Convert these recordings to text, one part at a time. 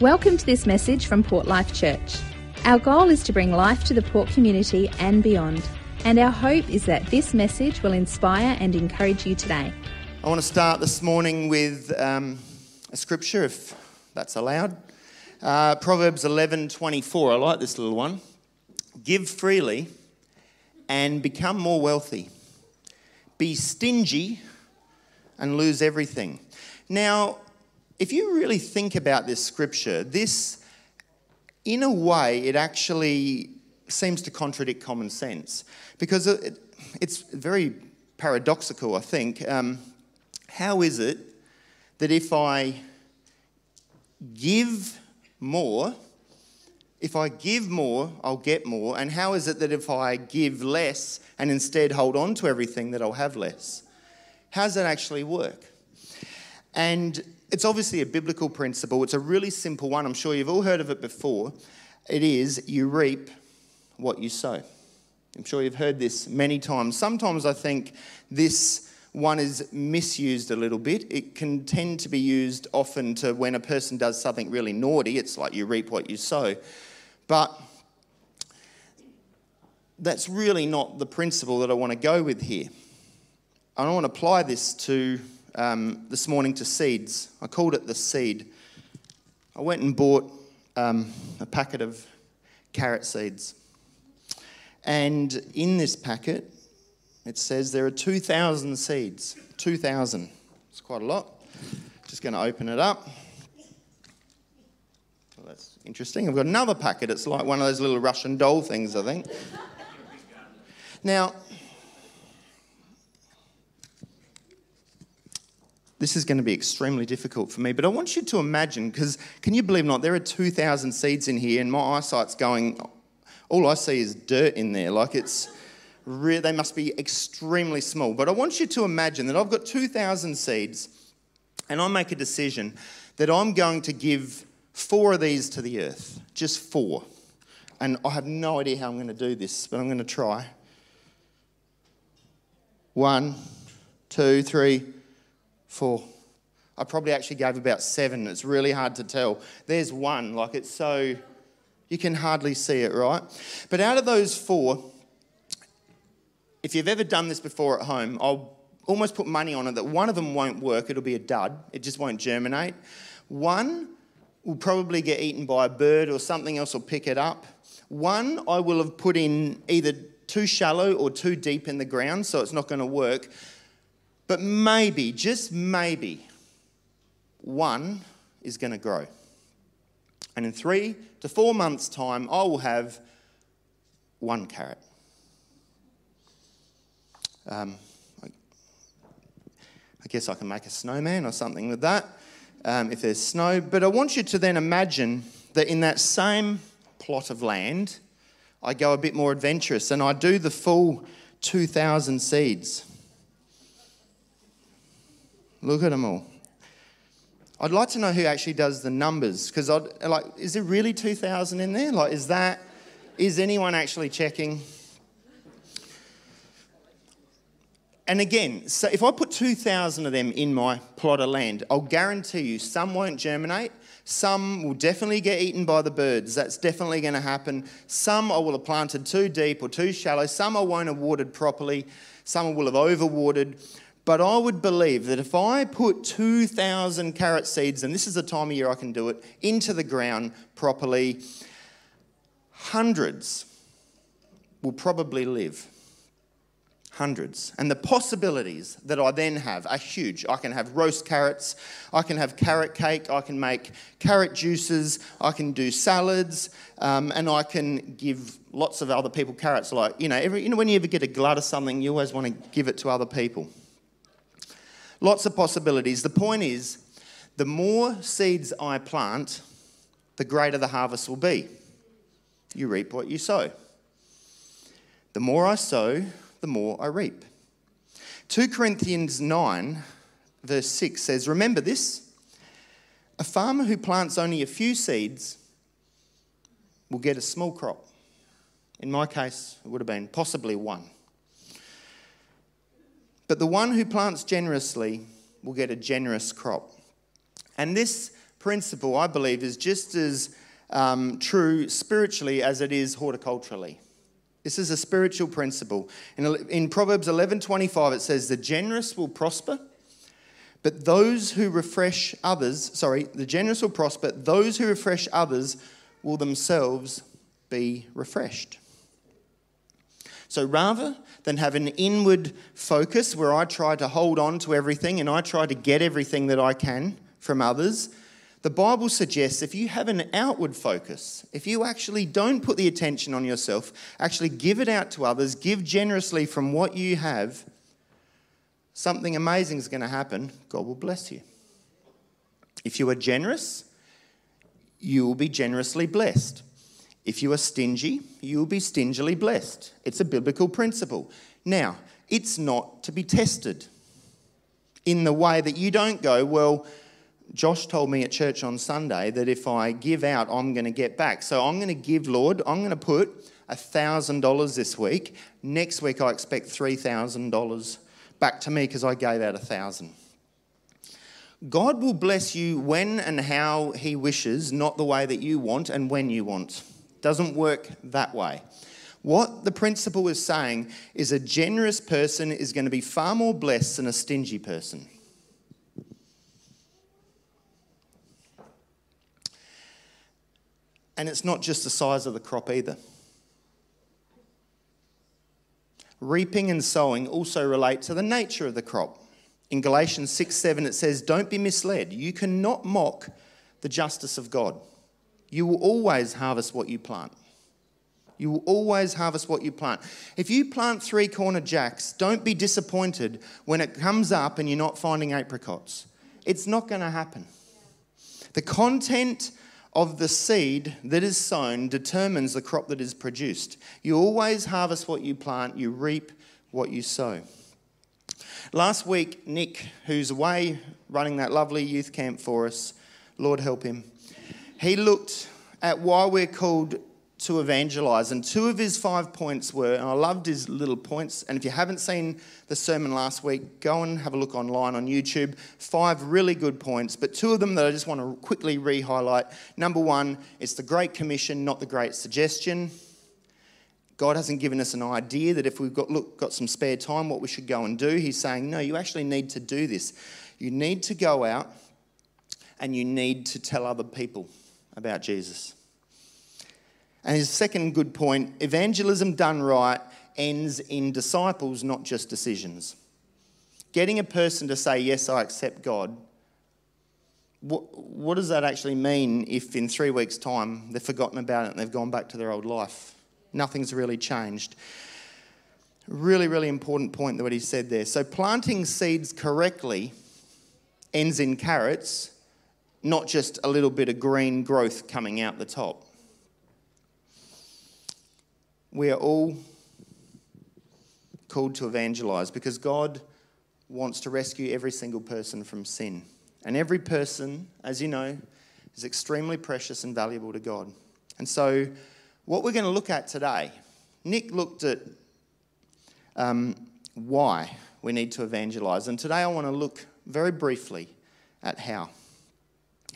Welcome to this message from Port Life Church. Our goal is to bring life to the Port community and beyond, and our hope is that this message will inspire and encourage you today. I want to start this morning with um, a scripture, if that's allowed. Uh, Proverbs 11:24. I like this little one. Give freely and become more wealthy. Be stingy and lose everything. Now, if you really think about this scripture, this, in a way, it actually seems to contradict common sense because it, it's very paradoxical, I think. Um, how is it that if I give more, if I give more, I'll get more? And how is it that if I give less and instead hold on to everything, that I'll have less? How does that actually work? And it's obviously a biblical principle. It's a really simple one. I'm sure you've all heard of it before. It is you reap what you sow. I'm sure you've heard this many times. Sometimes I think this one is misused a little bit. It can tend to be used often to when a person does something really naughty. It's like you reap what you sow. But that's really not the principle that I want to go with here. I don't want to apply this to um, this morning to seeds. I called it the seed. I went and bought um, a packet of carrot seeds. And in this packet, it says there are 2,000 seeds. 2,000. It's quite a lot. Just going to open it up. Well, that's interesting. I've got another packet. It's like one of those little Russian doll things, I think. Now, this is going to be extremely difficult for me, but I want you to imagine because can you believe not? There are 2,000 seeds in here, and my eyesight's going, all I see is dirt in there. Like it's, re- they must be extremely small. But I want you to imagine that I've got 2,000 seeds, and I make a decision that I'm going to give four of these to the earth, just four. And I have no idea how I'm going to do this, but I'm going to try. One, two, three, four. I probably actually gave about seven. It's really hard to tell. There's one, like it's so, you can hardly see it, right? But out of those four, if you've ever done this before at home, I'll almost put money on it that one of them won't work. It'll be a dud. It just won't germinate. One will probably get eaten by a bird or something else will pick it up. One I will have put in either too shallow or too deep in the ground, so it's not going to work. But maybe, just maybe, one is going to grow. And in three to four months' time, I will have one carrot. Um, I, guess I can make a snowman or something with that um, if there's snow. But I want you to then imagine that in that same plot of land, I go a bit more adventurous and I do the full 2,000 seeds. Look at them all. I'd like to know who actually does the numbers because I'd like, is there really 2,000 in there? Like, is that, is anyone actually checking? And again, so if I put 2,000 of them in my plot of land, I'll guarantee you some won't germinate, some will definitely get eaten by the birds. That's definitely going to happen. Some I will have planted too deep or too shallow. Some I won't have watered properly. Some I will have overwatered. But I would believe that if I put 2,000 carrot seeds, and this is the time of year I can do it, into the ground properly, hundreds will probably live. Hundreds. And the possibilities that I then have are huge. I can have roast carrots, I can have carrot cake, I can make carrot juices, I can do salads, um, and I can give lots of other people carrots. Like, you know, every, you know, when you ever get a glut of something, you always want to give it to other people. Lots of possibilities. The point is, the more seeds I plant, the greater the harvest will be. You reap what you sow. The more I sow, the more I reap. 2 Corinthians 9, verse 6 says, Remember this a farmer who plants only a few seeds will get a small crop. In my case, it would have been possibly one. But the one who plants generously will get a generous crop. And this principle, I believe, is just as um, true spiritually as it is horticulturally. This is a spiritual principle. In, in Proverbs 11:25 it says the generous will prosper, but those who refresh others, sorry, the generous will prosper, those who refresh others will themselves be refreshed. So rather than have an inward focus where I try to hold on to everything and I try to get everything that I can from others, the Bible suggests if you have an outward focus, if you actually don't put the attention on yourself, actually give it out to others, give generously from what you have, something amazing is going to happen. God will bless you. If you are generous, you will be generously blessed. If you are stingy, you will be stingily blessed. It's a biblical principle. Now, it's not to be tested in the way that you don't go, well, Josh told me at church on Sunday that if I give out, I'm going to get back. So I'm going to give, Lord, I'm going to put $1,000 this week. Next week, I expect $3,000 back to me because I gave out 1000 God will bless you when and how He wishes, not the way that you want and when you want. Doesn't work that way. What the principle is saying is a generous person is going to be far more blessed than a stingy person. And it's not just the size of the crop either. Reaping and sowing also relate to the nature of the crop. In Galatians 6 7, it says, Don't be misled. You cannot mock the justice of God. You will always harvest what you plant. You will always harvest what you plant. If you plant three corner jacks, don't be disappointed when it comes up and you're not finding apricots. It's not going to happen. The content of the seed that is sown determines the crop that is produced. You always harvest what you plant, you reap what you sow. Last week, Nick, who's away running that lovely youth camp for us, Lord help him, he looked at why we're called to evangelize. And two of his five points were, and I loved his little points. And if you haven't seen the sermon last week, go and have a look online on YouTube. Five really good points, but two of them that I just want to quickly re highlight. Number one, it's the Great Commission, not the Great Suggestion. God hasn't given us an idea that if we've got, look, got some spare time, what we should go and do. He's saying, no, you actually need to do this. You need to go out and you need to tell other people about Jesus. And his second good point evangelism done right ends in disciples, not just decisions. Getting a person to say, Yes, I accept God, what, what does that actually mean if in three weeks' time they've forgotten about it and they've gone back to their old life? Nothing's really changed. Really, really important point that what he said there. So, planting seeds correctly ends in carrots, not just a little bit of green growth coming out the top we are all called to evangelize because God wants to rescue every single person from sin. And every person, as you know, is extremely precious and valuable to God. And so, what we're going to look at today, Nick looked at um, why we need to evangelize. And today I want to look very briefly at how.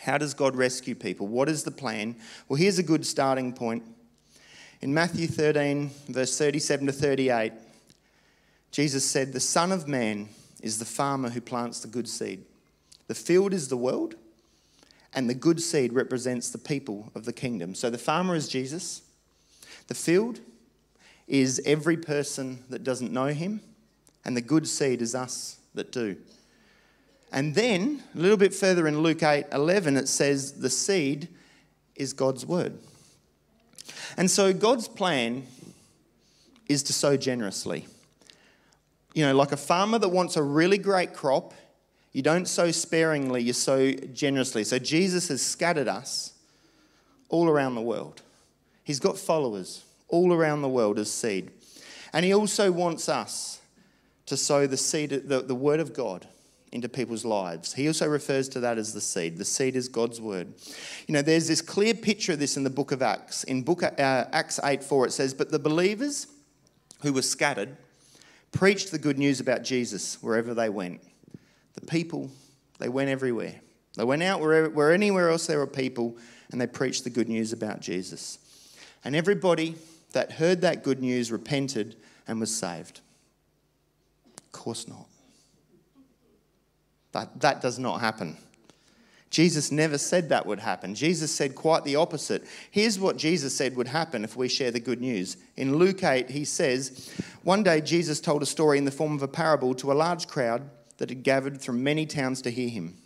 How does God rescue people? What is the plan? Well, here's a good starting point. In Matthew 13, verse 37 to 38, Jesus said, The Son of Man is the farmer who plants the good seed. The field is the world, and the good seed represents the people of the kingdom. So the farmer is Jesus. The field is every person that doesn't know him, and the good seed is us that do. And then, a little bit further in Luke 8 11, it says, The seed is God's word. And so God's plan is to sow generously. You know, like a farmer that wants a really great crop, you don't sow sparingly, you sow generously. So Jesus has scattered us all around the world. He's got followers all around the world as seed. And he also wants us to sow the seed, the, the word of God into people's lives. He also refers to that as the seed. The seed is God's word. You know, there's this clear picture of this in the book of Acts. In book uh, Acts 8 4, it says, But the believers who were scattered preached the good news about Jesus wherever they went. The people, they went everywhere. They went out where, where anywhere else there were people and they preached the good news about Jesus. And everybody that heard that good news repented and was saved. Of course not. That, that does not happen. Jesus never said that would happen. Jesus said quite the opposite. Here's what Jesus said would happen if we share the good news. In Luke 8, he says, One day Jesus told a story in the form of a parable to a large crowd that had gathered from many towns to hear him.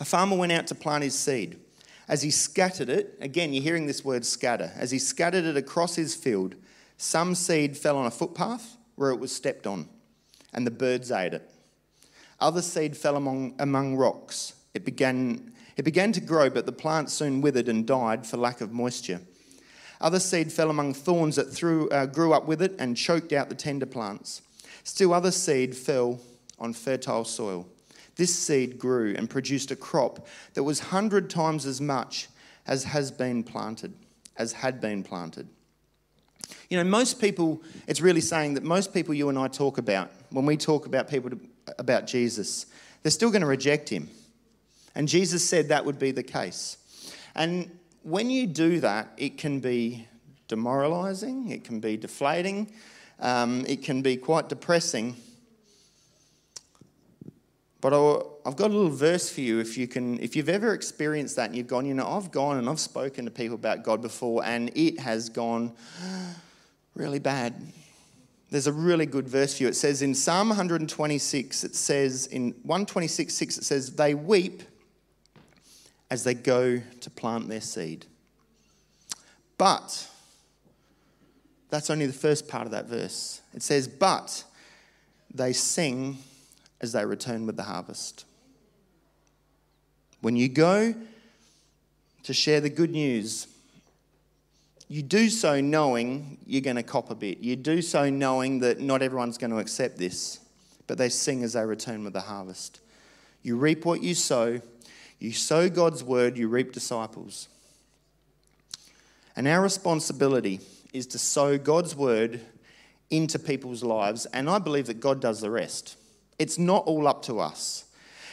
A farmer went out to plant his seed. As he scattered it, again, you're hearing this word scatter, as he scattered it across his field, some seed fell on a footpath where it was stepped on, and the birds ate it. Other seed fell among, among rocks. It began, it began to grow, but the plant soon withered and died for lack of moisture. Other seed fell among thorns that threw, uh, grew up with it and choked out the tender plants. Still, other seed fell on fertile soil. This seed grew and produced a crop that was hundred times as much as has been planted, as had been planted. You know, most people, it's really saying that most people you and I talk about, when we talk about people about Jesus, they're still going to reject him. And Jesus said that would be the case. And when you do that, it can be demoralizing, it can be deflating, um, it can be quite depressing. But I've got a little verse for you if you can, if you've ever experienced that and you've gone, you know, I've gone and I've spoken to people about God before and it has gone really bad. There's a really good verse for you. It says in Psalm 126, it says in 126, 6, it says, They weep as they go to plant their seed. But, that's only the first part of that verse. It says, But they sing as they return with the harvest. When you go to share the good news, you do so knowing you're going to cop a bit. You do so knowing that not everyone's going to accept this, but they sing as they return with the harvest. You reap what you sow. You sow God's word, you reap disciples. And our responsibility is to sow God's word into people's lives, and I believe that God does the rest. It's not all up to us.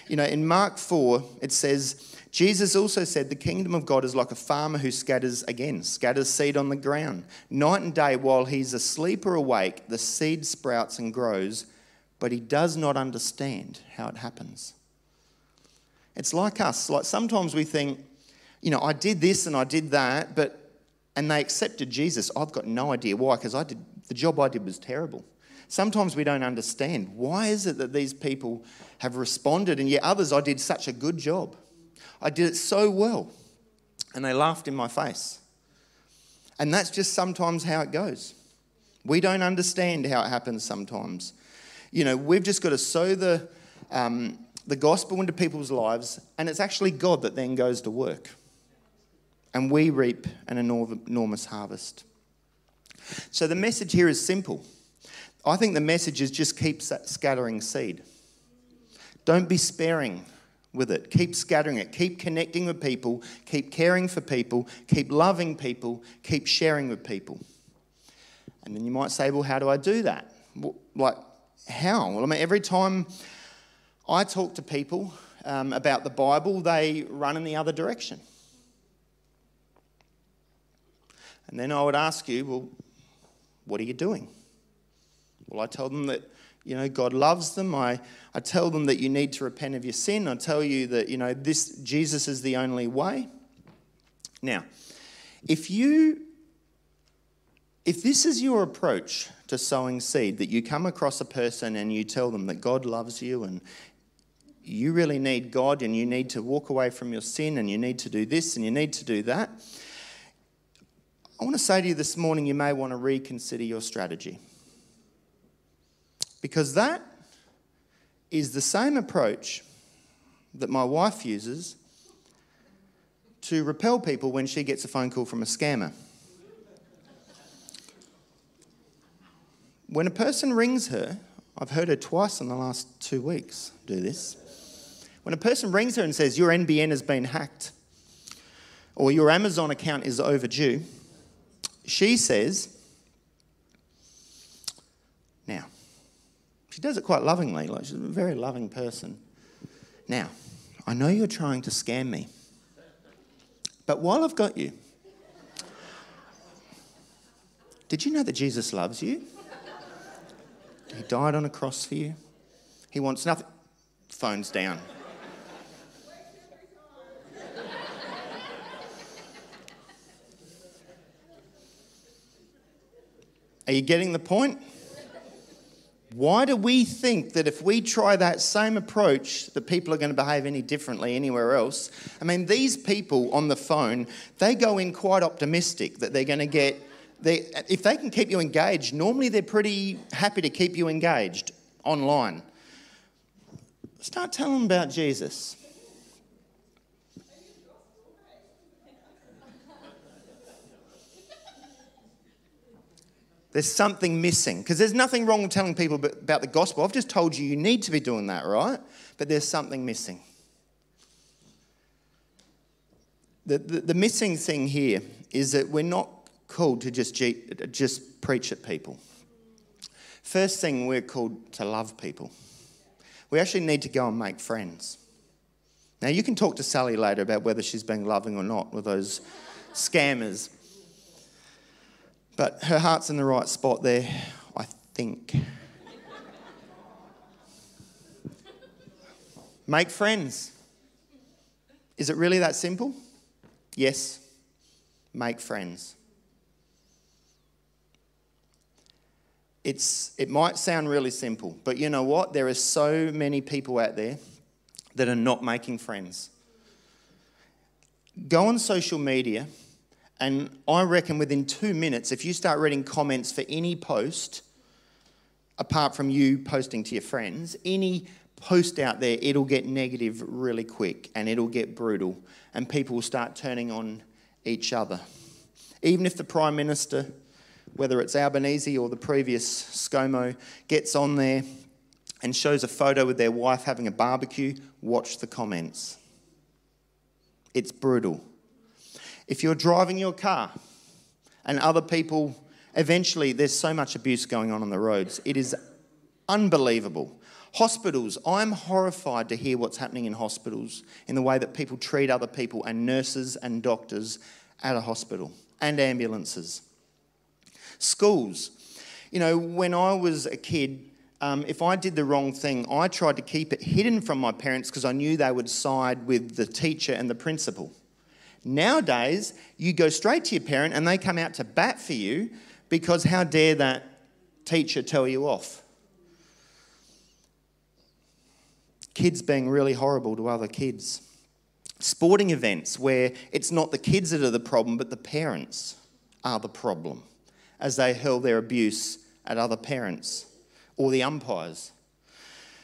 You know, in Mark 4, it says, Jesus also said, The kingdom of God is like a farmer who scatters, again, scatters seed on the ground. Night and day, while he's asleep or awake, the seed sprouts and grows, but he does not understand how it happens. It's like us. Like sometimes we think, you know, I did this and I did that, but, and they accepted Jesus. I've got no idea why, because I did, the job I did was terrible. Sometimes we don't understand. Why is it that these people have responded and yet others I did such a good job? I did it so well. And they laughed in my face. And that's just sometimes how it goes. We don't understand how it happens sometimes. You know, we've just got to sow the, um, the gospel into people's lives, and it's actually God that then goes to work. And we reap an enormous harvest. So the message here is simple I think the message is just keep scattering seed. Don't be sparing with it. Keep scattering it. Keep connecting with people. Keep caring for people. Keep loving people. Keep sharing with people. And then you might say, well, how do I do that? Like, how? Well, I mean, every time I talk to people um, about the Bible, they run in the other direction. And then I would ask you, well, what are you doing? Well, I tell them that, you know, God loves them. I, I tell them that you need to repent of your sin. I tell you that, you know, this Jesus is the only way. Now, if you if this is your approach to sowing seed, that you come across a person and you tell them that God loves you and you really need God and you need to walk away from your sin and you need to do this and you need to do that, I want to say to you this morning you may want to reconsider your strategy. Because that is the same approach that my wife uses to repel people when she gets a phone call from a scammer. When a person rings her, I've heard her twice in the last two weeks do this. When a person rings her and says, Your NBN has been hacked, or your Amazon account is overdue, she says, She does it quite lovingly, like she's a very loving person. Now, I know you're trying to scam me. But while I've got you, did you know that Jesus loves you? He died on a cross for you. He wants nothing. Phone's down. Are you getting the point? Why do we think that if we try that same approach, that people are going to behave any differently anywhere else? I mean, these people on the phone, they go in quite optimistic that they're going to get. They, if they can keep you engaged, normally they're pretty happy to keep you engaged online. Start telling them about Jesus. There's something missing because there's nothing wrong with telling people about the gospel. I've just told you you need to be doing that, right? But there's something missing. The, the, the missing thing here is that we're not called to just, just preach at people. First thing, we're called to love people. We actually need to go and make friends. Now, you can talk to Sally later about whether she's being loving or not with those scammers but her heart's in the right spot there, I think. Make friends. Is it really that simple? Yes. Make friends. It's, it might sound really simple, but you know what? There are so many people out there that are not making friends. Go on social media and I reckon within two minutes, if you start reading comments for any post, apart from you posting to your friends, any post out there, it'll get negative really quick and it'll get brutal, and people will start turning on each other. Even if the Prime Minister, whether it's Albanese or the previous ScoMo, gets on there and shows a photo with their wife having a barbecue, watch the comments. It's brutal. If you're driving your car and other people, eventually there's so much abuse going on on the roads. It is unbelievable. Hospitals, I'm horrified to hear what's happening in hospitals in the way that people treat other people and nurses and doctors at a hospital and ambulances. Schools, you know, when I was a kid, um, if I did the wrong thing, I tried to keep it hidden from my parents because I knew they would side with the teacher and the principal. Nowadays, you go straight to your parent and they come out to bat for you because how dare that teacher tell you off? Kids being really horrible to other kids. Sporting events where it's not the kids that are the problem, but the parents are the problem as they hurl their abuse at other parents or the umpires.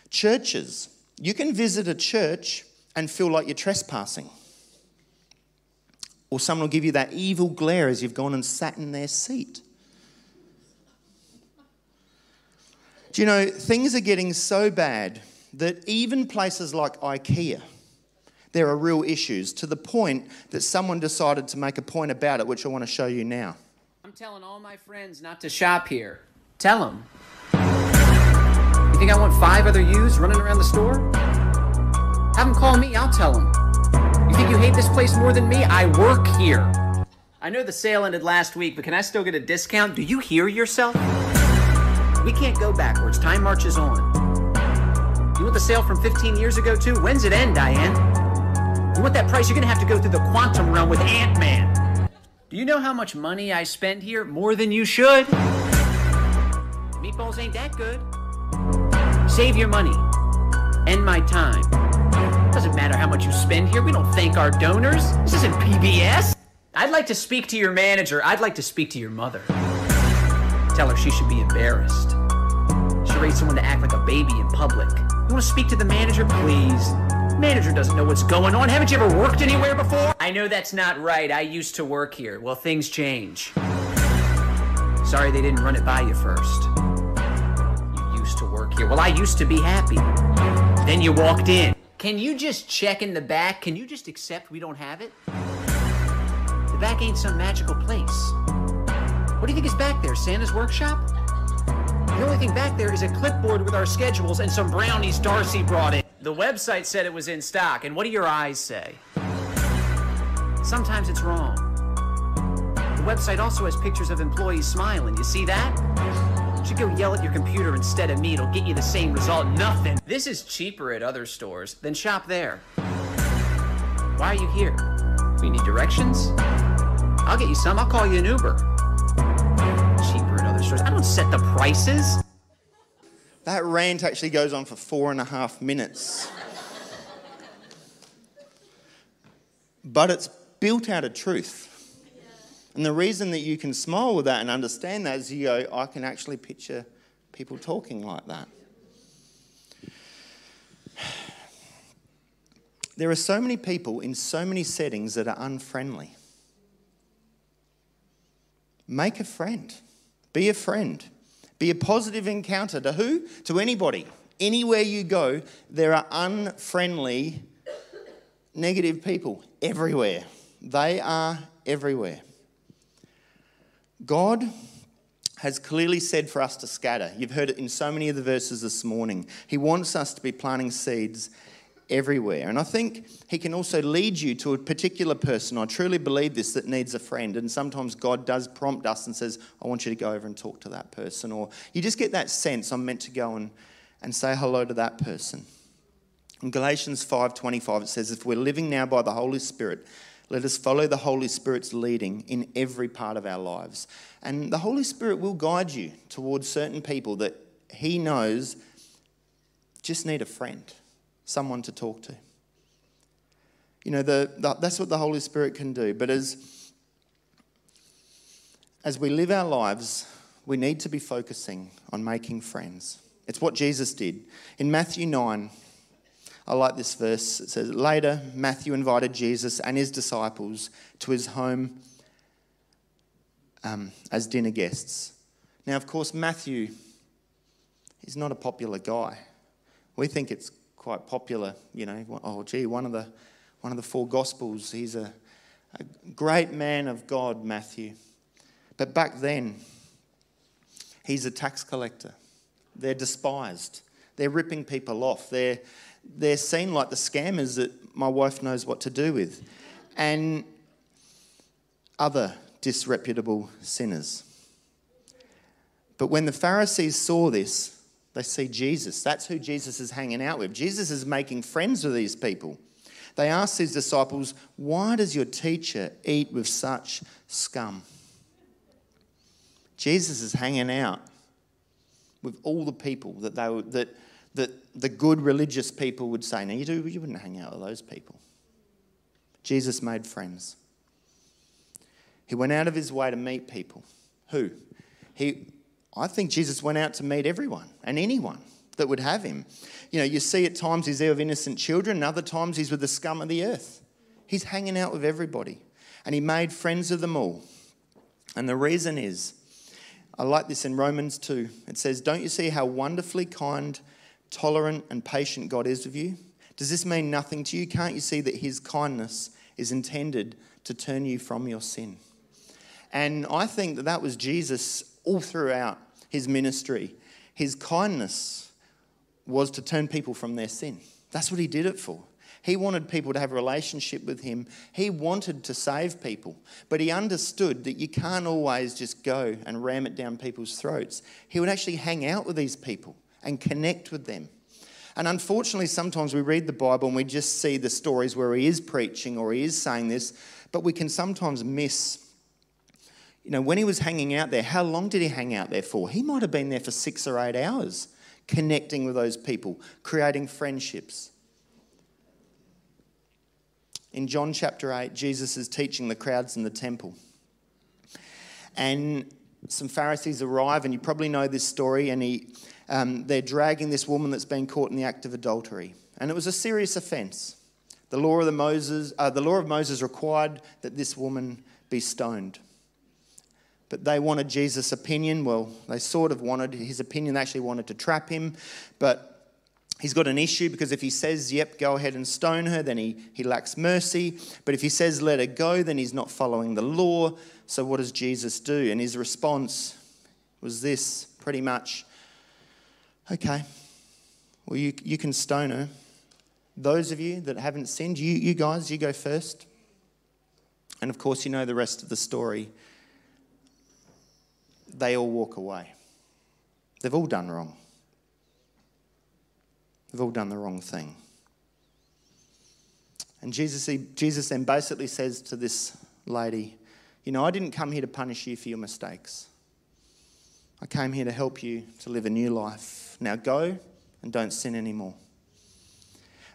Churches. You can visit a church and feel like you're trespassing. Or someone will give you that evil glare as you've gone and sat in their seat. Do you know, things are getting so bad that even places like IKEA, there are real issues to the point that someone decided to make a point about it, which I want to show you now. I'm telling all my friends not to shop here. Tell them. You think I want five other yous running around the store? Have them call me, I'll tell them. You think you hate this place more than me? I work here. I know the sale ended last week, but can I still get a discount? Do you hear yourself? We can't go backwards. Time marches on. You want the sale from 15 years ago, too? When's it end, Diane? You want that price? You're gonna have to go through the quantum realm with Ant Man. Do you know how much money I spend here? More than you should. Meatballs ain't that good. Save your money End my time. Doesn't matter how much you spend here. We don't thank our donors. This isn't PBS. I'd like to speak to your manager. I'd like to speak to your mother. Tell her she should be embarrassed. She raised someone to act like a baby in public. You want to speak to the manager, please? Manager doesn't know what's going on. Haven't you ever worked anywhere before? I know that's not right. I used to work here. Well, things change. Sorry they didn't run it by you first. You used to work here. Well, I used to be happy. Then you walked in. Can you just check in the back? Can you just accept we don't have it? The back ain't some magical place. What do you think is back there? Santa's workshop? The only thing back there is a clipboard with our schedules and some brownies Darcy brought in. The website said it was in stock, and what do your eyes say? Sometimes it's wrong. The website also has pictures of employees smiling. You see that? You should go yell at your computer instead of me. It'll get you the same result. Nothing. This is cheaper at other stores. Then shop there. Why are you here? We need directions? I'll get you some. I'll call you an Uber. Cheaper at other stores. I don't set the prices. That rant actually goes on for four and a half minutes. but it's built out of truth. And the reason that you can smile with that and understand that is you go, I can actually picture people talking like that. There are so many people in so many settings that are unfriendly. Make a friend. Be a friend. Be a positive encounter to who? To anybody. Anywhere you go, there are unfriendly, negative people everywhere. They are everywhere. God has clearly said for us to scatter. You've heard it in so many of the verses this morning. He wants us to be planting seeds everywhere. And I think He can also lead you to a particular person. I truly believe this that needs a friend. And sometimes God does prompt us and says, I want you to go over and talk to that person. Or you just get that sense I'm meant to go and, and say hello to that person. In Galatians 5:25 it says if we're living now by the Holy Spirit let us follow the Holy Spirit's leading in every part of our lives. And the Holy Spirit will guide you towards certain people that He knows just need a friend, someone to talk to. You know, the, the, that's what the Holy Spirit can do. But as, as we live our lives, we need to be focusing on making friends. It's what Jesus did. In Matthew 9, I like this verse. It says, Later, Matthew invited Jesus and his disciples to his home um, as dinner guests. Now, of course, Matthew is not a popular guy. We think it's quite popular, you know. Oh, gee, one of the, one of the four Gospels. He's a, a great man of God, Matthew. But back then, he's a tax collector. They're despised. They're ripping people off. They're, they're seen like the scammers that my wife knows what to do with, and other disreputable sinners. But when the Pharisees saw this, they see Jesus. That's who Jesus is hanging out with. Jesus is making friends with these people. They asked his disciples, Why does your teacher eat with such scum? Jesus is hanging out with all the people that, they, were, that that the good religious people would say, Now, you, do, you wouldn't hang out with those people. Jesus made friends. He went out of his way to meet people. Who? He, I think Jesus went out to meet everyone and anyone that would have him. You know, you see at times he's there with innocent children, and other times he's with the scum of the earth. He's hanging out with everybody. And he made friends of them all. And the reason is, I like this in Romans 2. It says, Don't you see how wonderfully kind tolerant and patient God is with you? Does this mean nothing to you? Can't you see that His kindness is intended to turn you from your sin? And I think that that was Jesus all throughout his ministry. His kindness was to turn people from their sin. That's what he did it for. He wanted people to have a relationship with him. He wanted to save people, but he understood that you can't always just go and ram it down people's throats. He would actually hang out with these people and connect with them. And unfortunately, sometimes we read the Bible and we just see the stories where he is preaching or he is saying this, but we can sometimes miss. You know, when he was hanging out there, how long did he hang out there for? He might have been there for six or eight hours, connecting with those people, creating friendships. In John chapter 8, Jesus is teaching the crowds in the temple. And some Pharisees arrive, and you probably know this story, and he um, they're dragging this woman that's been caught in the act of adultery. And it was a serious offence. The law of, the Moses, uh, the law of Moses required that this woman be stoned. But they wanted Jesus' opinion. Well, they sort of wanted his opinion. They actually wanted to trap him. But he's got an issue because if he says, yep, go ahead and stone her, then he, he lacks mercy. But if he says, let her go, then he's not following the law. So what does Jesus do? And his response was this pretty much Okay, well, you, you can stone her, Those of you that haven't sinned, you, you guys, you go first. And of course, you know the rest of the story. They all walk away. They've all done wrong. They've all done the wrong thing. And Jesus, Jesus then basically says to this lady, You know, I didn't come here to punish you for your mistakes. I came here to help you to live a new life. Now go and don't sin anymore.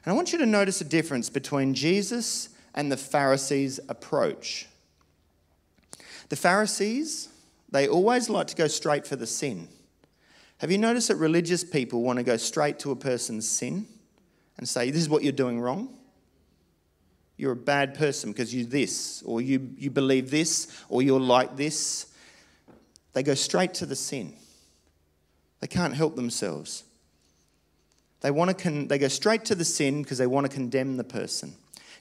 And I want you to notice a difference between Jesus and the Pharisees' approach. The Pharisees, they always like to go straight for the sin. Have you noticed that religious people want to go straight to a person's sin and say, This is what you're doing wrong? You're a bad person because you this, or you, you believe this, or you're like this. They go straight to the sin. They can't help themselves. They, want to con- they go straight to the sin because they want to condemn the person.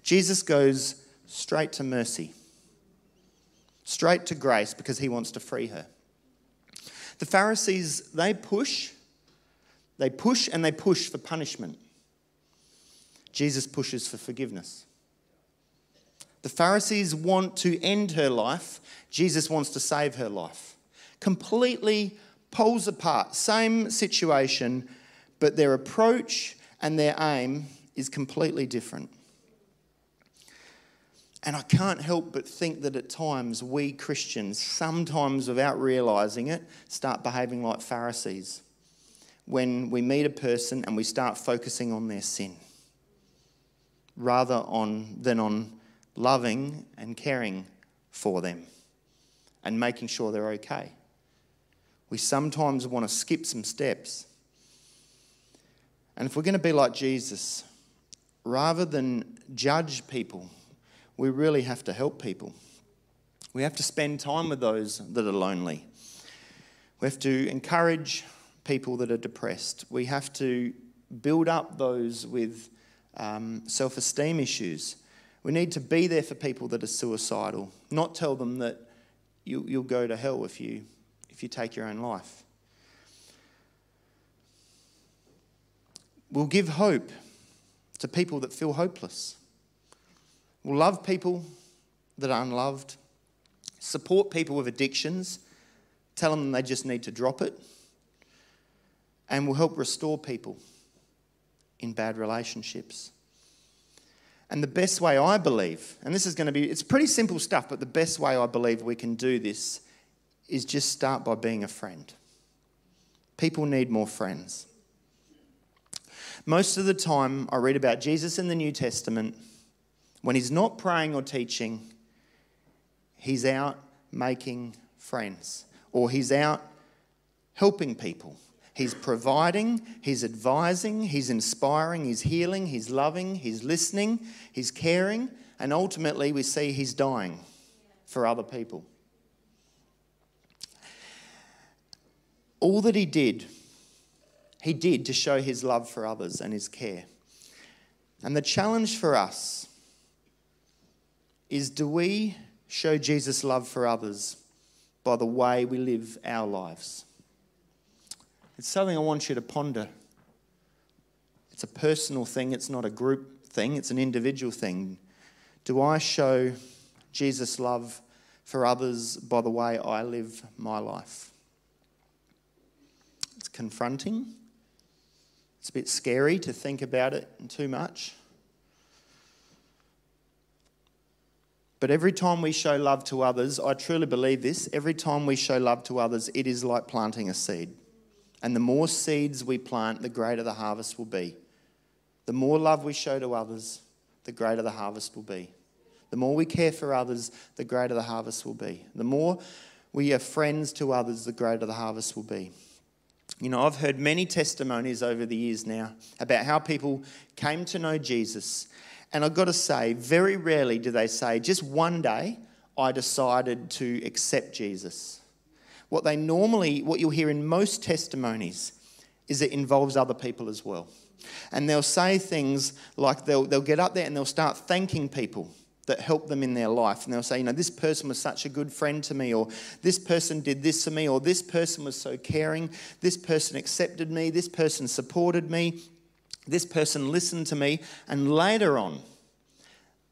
Jesus goes straight to mercy, straight to grace because he wants to free her. The Pharisees, they push, they push and they push for punishment. Jesus pushes for forgiveness. The Pharisees want to end her life, Jesus wants to save her life. Completely poles apart, same situation, but their approach and their aim is completely different. And I can't help but think that at times we Christians, sometimes without realizing it, start behaving like Pharisees when we meet a person and we start focusing on their sin rather on, than on loving and caring for them and making sure they're okay. We sometimes want to skip some steps. And if we're going to be like Jesus, rather than judge people we really have to help people. We have to spend time with those that are lonely. We have to encourage people that are depressed. We have to build up those with um, self esteem issues. We need to be there for people that are suicidal, not tell them that you, will go to hell if you, if you take your own life. We'll give hope to people that feel hopeless. We'll love people that are unloved, support people with addictions, tell them they just need to drop it, and we'll help restore people in bad relationships. And the best way I believe, and this is going to be, it's pretty simple stuff, but the best way I believe we can do this is just start by being a friend. People need more friends. Most of the time, I read about Jesus in the New Testament when he's not praying or teaching, he's out making friends or he's out helping people. He's providing, he's advising, he's inspiring, he's healing, he's loving, he's listening, he's caring, and ultimately we see he's dying for other people. All that he did, he did to show his love for others and his care. And the challenge for us is do we show Jesus' love for others by the way we live our lives? It's something I want you to ponder. It's a personal thing, it's not a group thing, it's an individual thing. Do I show Jesus' love for others by the way I live my life? Confronting. It's a bit scary to think about it too much. But every time we show love to others, I truly believe this, every time we show love to others, it is like planting a seed. And the more seeds we plant, the greater the harvest will be. The more love we show to others, the greater the harvest will be. The more we care for others, the greater the harvest will be. The more we are friends to others, the greater the harvest will be. You know, I've heard many testimonies over the years now about how people came to know Jesus and I've got to say, very rarely do they say, just one day I decided to accept Jesus. What they normally, what you'll hear in most testimonies, is it involves other people as well. And they'll say things like they'll, they'll get up there and they'll start thanking people that helped them in their life. And they'll say, you know, this person was such a good friend to me, or this person did this for me, or this person was so caring, this person accepted me, this person supported me. This person listened to me, and later on,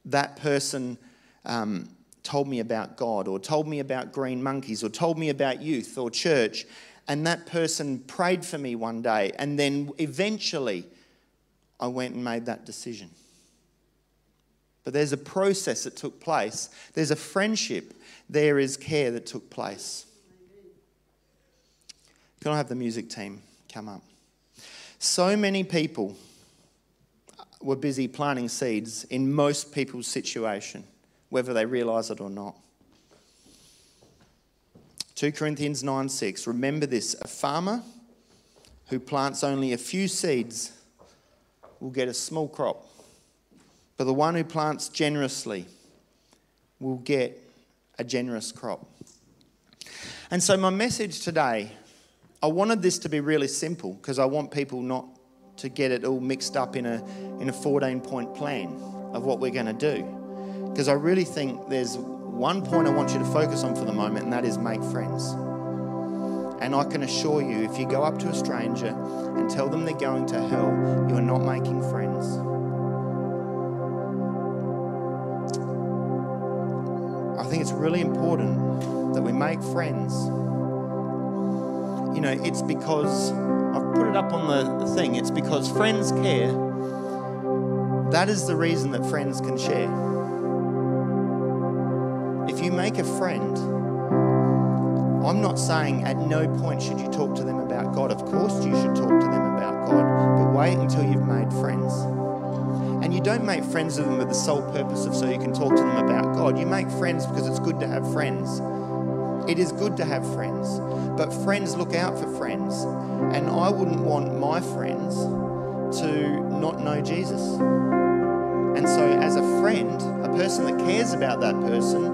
that person um, told me about God, or told me about green monkeys, or told me about youth or church. And that person prayed for me one day, and then eventually I went and made that decision. But there's a process that took place, there's a friendship, there is care that took place. Can I have the music team come up? So many people were busy planting seeds in most people's situation, whether they realise it or not. 2 Corinthians 9 6. Remember this a farmer who plants only a few seeds will get a small crop, but the one who plants generously will get a generous crop. And so, my message today, I wanted this to be really simple because I want people not to get it all mixed up in a, in a 14 point plan of what we're going to do. Because I really think there's one point I want you to focus on for the moment, and that is make friends. And I can assure you, if you go up to a stranger and tell them they're going to hell, you are not making friends. It's really important that we make friends. You know, it's because I've put it up on the, thing, it's because friends care. That is the reason that friends can share if you make a friend, I'm not saying at no point should you talk to them about God. Of course, you should talk to them about God, but wait until you've made friends. And you don't make friends with them with the sole purpose of so you can talk to them about God. You make friends because it's good to have friends. It is good to have friends, but friends look out for friends. And I wouldn't want my friends to not know Jesus. And so, as a friend, a person that cares about that person,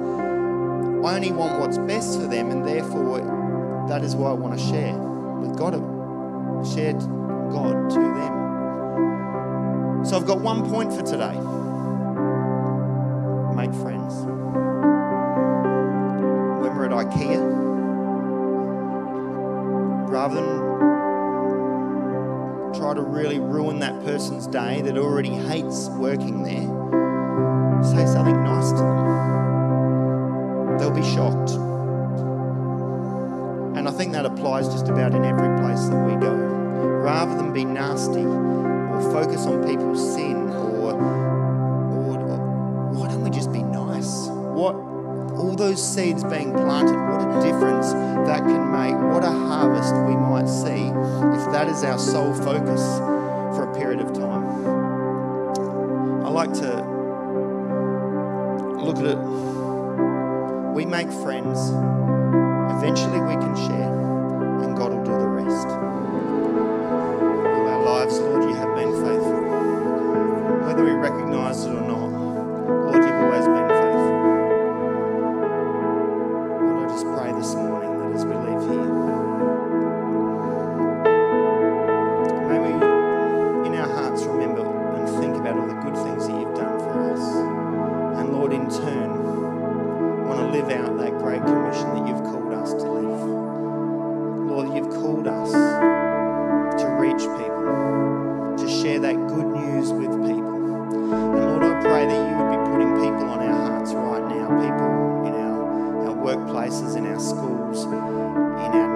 I only want what's best for them, and therefore, that is why I want to share with God, share God to them. So I've got one point for today make friends. When we're at IKEA, rather than try to really ruin that person's day that already hates working there, say something nice to them they'll be shocked. And I think that applies just about in every place that we go. Rather than be nasty or focus on people's sin or, or, or why don't we just be nice? What all those seeds being planted, what a difference that can make, what a harvest we might see if that is our sole focus for a period of time. I like to look at it we make friends, eventually we can share, workplaces, in our schools, in our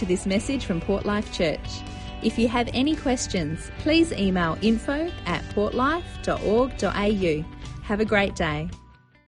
to this message from Port Life Church. If you have any questions, please email info at portlife.org.au. Have a great day.